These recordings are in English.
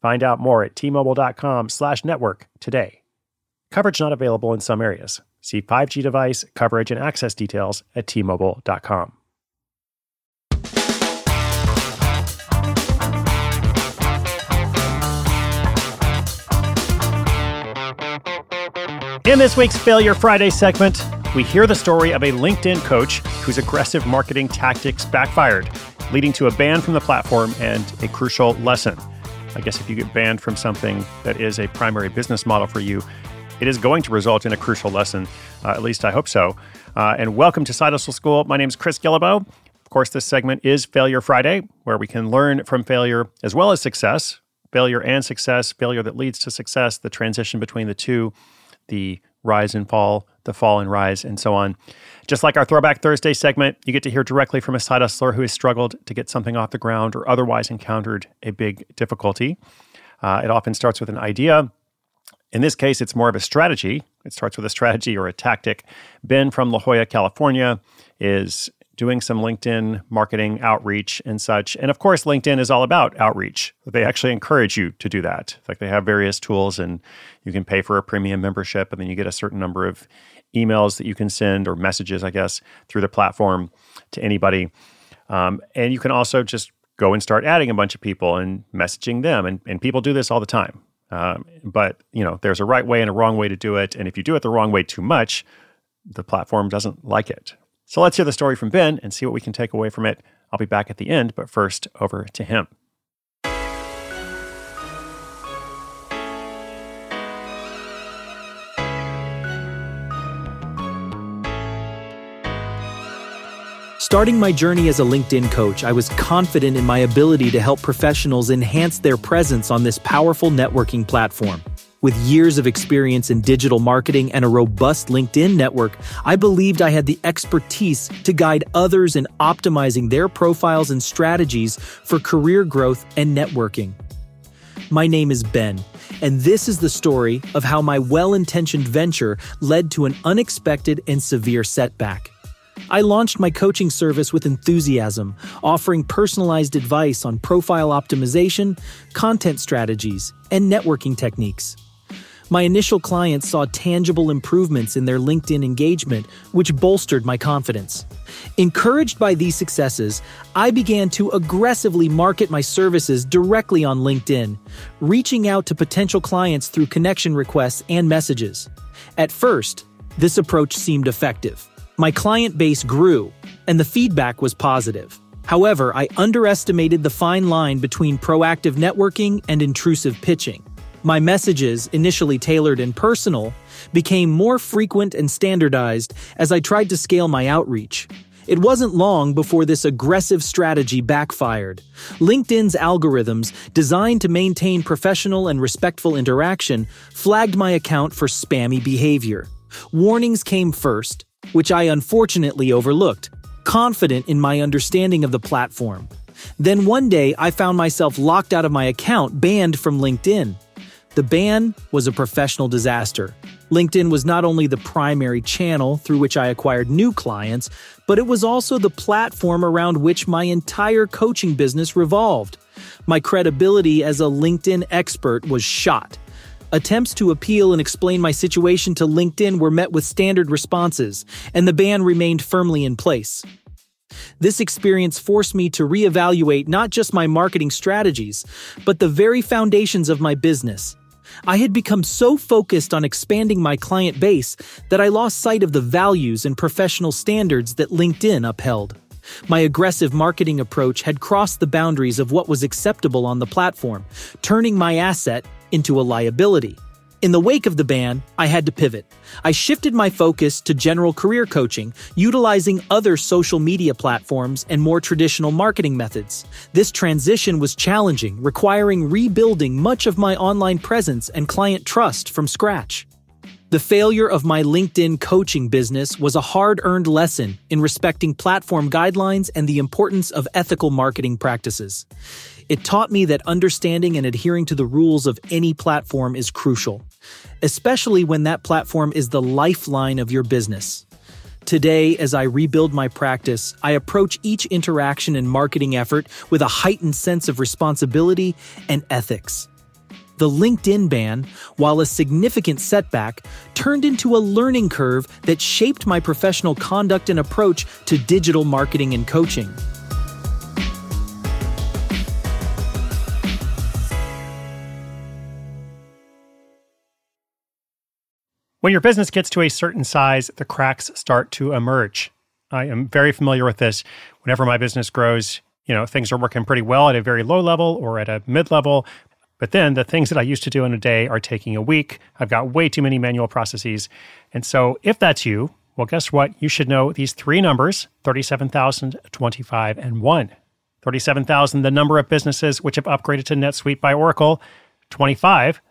Find out more at tmobile.com slash network today. Coverage not available in some areas. See 5G device coverage and access details at tmobile.com. In this week's Failure Friday segment, we hear the story of a LinkedIn coach whose aggressive marketing tactics backfired, leading to a ban from the platform and a crucial lesson. I guess if you get banned from something that is a primary business model for you, it is going to result in a crucial lesson. Uh, at least I hope so. Uh, and welcome to Side Hustle School. My name is Chris Guillebeau. Of course, this segment is Failure Friday, where we can learn from failure as well as success, failure and success, failure that leads to success, the transition between the two, the rise and fall, the fall and rise, and so on. Just like our Throwback Thursday segment, you get to hear directly from a side hustler who has struggled to get something off the ground or otherwise encountered a big difficulty. Uh, it often starts with an idea. In this case, it's more of a strategy. It starts with a strategy or a tactic. Ben from La Jolla, California, is doing some LinkedIn marketing outreach and such. And of course, LinkedIn is all about outreach. They actually encourage you to do that. Like they have various tools and you can pay for a premium membership and then you get a certain number of emails that you can send or messages, I guess, through the platform to anybody. Um, and you can also just go and start adding a bunch of people and messaging them. And, and people do this all the time. Um, but you know, there's a right way and a wrong way to do it. And if you do it the wrong way too much, the platform doesn't like it. So let's hear the story from Ben and see what we can take away from it. I'll be back at the end, but first, over to him. Starting my journey as a LinkedIn coach, I was confident in my ability to help professionals enhance their presence on this powerful networking platform. With years of experience in digital marketing and a robust LinkedIn network, I believed I had the expertise to guide others in optimizing their profiles and strategies for career growth and networking. My name is Ben, and this is the story of how my well intentioned venture led to an unexpected and severe setback. I launched my coaching service with enthusiasm, offering personalized advice on profile optimization, content strategies, and networking techniques. My initial clients saw tangible improvements in their LinkedIn engagement, which bolstered my confidence. Encouraged by these successes, I began to aggressively market my services directly on LinkedIn, reaching out to potential clients through connection requests and messages. At first, this approach seemed effective. My client base grew, and the feedback was positive. However, I underestimated the fine line between proactive networking and intrusive pitching. My messages, initially tailored and personal, became more frequent and standardized as I tried to scale my outreach. It wasn't long before this aggressive strategy backfired. LinkedIn's algorithms, designed to maintain professional and respectful interaction, flagged my account for spammy behavior. Warnings came first, which I unfortunately overlooked, confident in my understanding of the platform. Then one day, I found myself locked out of my account, banned from LinkedIn. The ban was a professional disaster. LinkedIn was not only the primary channel through which I acquired new clients, but it was also the platform around which my entire coaching business revolved. My credibility as a LinkedIn expert was shot. Attempts to appeal and explain my situation to LinkedIn were met with standard responses, and the ban remained firmly in place. This experience forced me to reevaluate not just my marketing strategies, but the very foundations of my business. I had become so focused on expanding my client base that I lost sight of the values and professional standards that LinkedIn upheld. My aggressive marketing approach had crossed the boundaries of what was acceptable on the platform, turning my asset into a liability. In the wake of the ban, I had to pivot. I shifted my focus to general career coaching, utilizing other social media platforms and more traditional marketing methods. This transition was challenging, requiring rebuilding much of my online presence and client trust from scratch. The failure of my LinkedIn coaching business was a hard earned lesson in respecting platform guidelines and the importance of ethical marketing practices. It taught me that understanding and adhering to the rules of any platform is crucial, especially when that platform is the lifeline of your business. Today, as I rebuild my practice, I approach each interaction and marketing effort with a heightened sense of responsibility and ethics. The LinkedIn ban, while a significant setback, turned into a learning curve that shaped my professional conduct and approach to digital marketing and coaching. When your business gets to a certain size, the cracks start to emerge. I am very familiar with this. Whenever my business grows, you know, things are working pretty well at a very low level or at a mid level, but then the things that I used to do in a day are taking a week. I've got way too many manual processes. And so if that's you, well, guess what? You should know these three numbers 37,000, 25, and 1. 37,000, the number of businesses which have upgraded to NetSuite by Oracle. 25,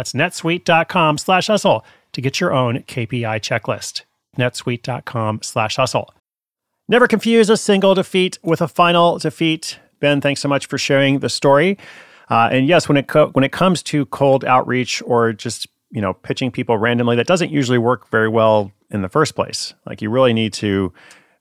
That's netsuite.com slash hustle to get your own KPI checklist. netsuite.com slash hustle. Never confuse a single defeat with a final defeat. Ben, thanks so much for sharing the story. Uh, and yes, when it co- when it comes to cold outreach or just you know pitching people randomly, that doesn't usually work very well in the first place. Like you really need to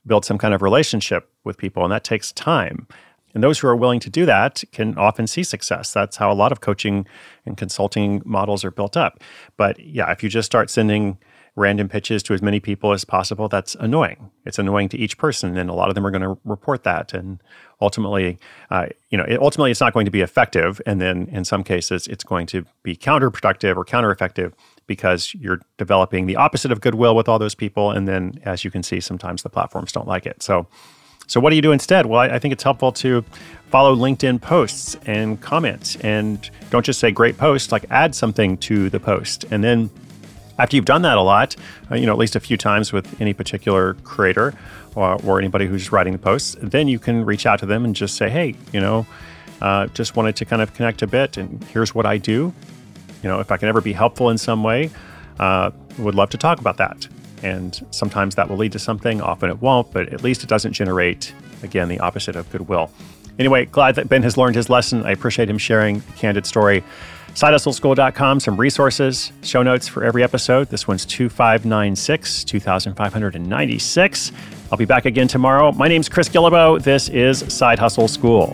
build some kind of relationship with people, and that takes time. And those who are willing to do that can often see success. That's how a lot of coaching and consulting models are built up. But yeah, if you just start sending random pitches to as many people as possible, that's annoying. It's annoying to each person, and a lot of them are going to report that. And ultimately, uh, you know, it, ultimately, it's not going to be effective. And then in some cases, it's going to be counterproductive or counter-effective because you're developing the opposite of goodwill with all those people. And then, as you can see, sometimes the platforms don't like it. So. So, what do you do instead? Well, I, I think it's helpful to follow LinkedIn posts and comment. And don't just say great post, like add something to the post. And then after you've done that a lot, uh, you know, at least a few times with any particular creator or, or, anybody who's writing the posts, then you can reach out to them and just say, hey, you know, uh, just wanted to kind of connect a bit, and here's what I do. You know, if I can ever be helpful in some way, uh, would love to talk about that. And sometimes that will lead to something, often it won't, but at least it doesn't generate, again, the opposite of goodwill. Anyway, glad that Ben has learned his lesson. I appreciate him sharing a candid story. SideHustleSchool.com, some resources, show notes for every episode. This one's 2596, 2596. I'll be back again tomorrow. My name's Chris Guillebeau. This is Side Hustle School.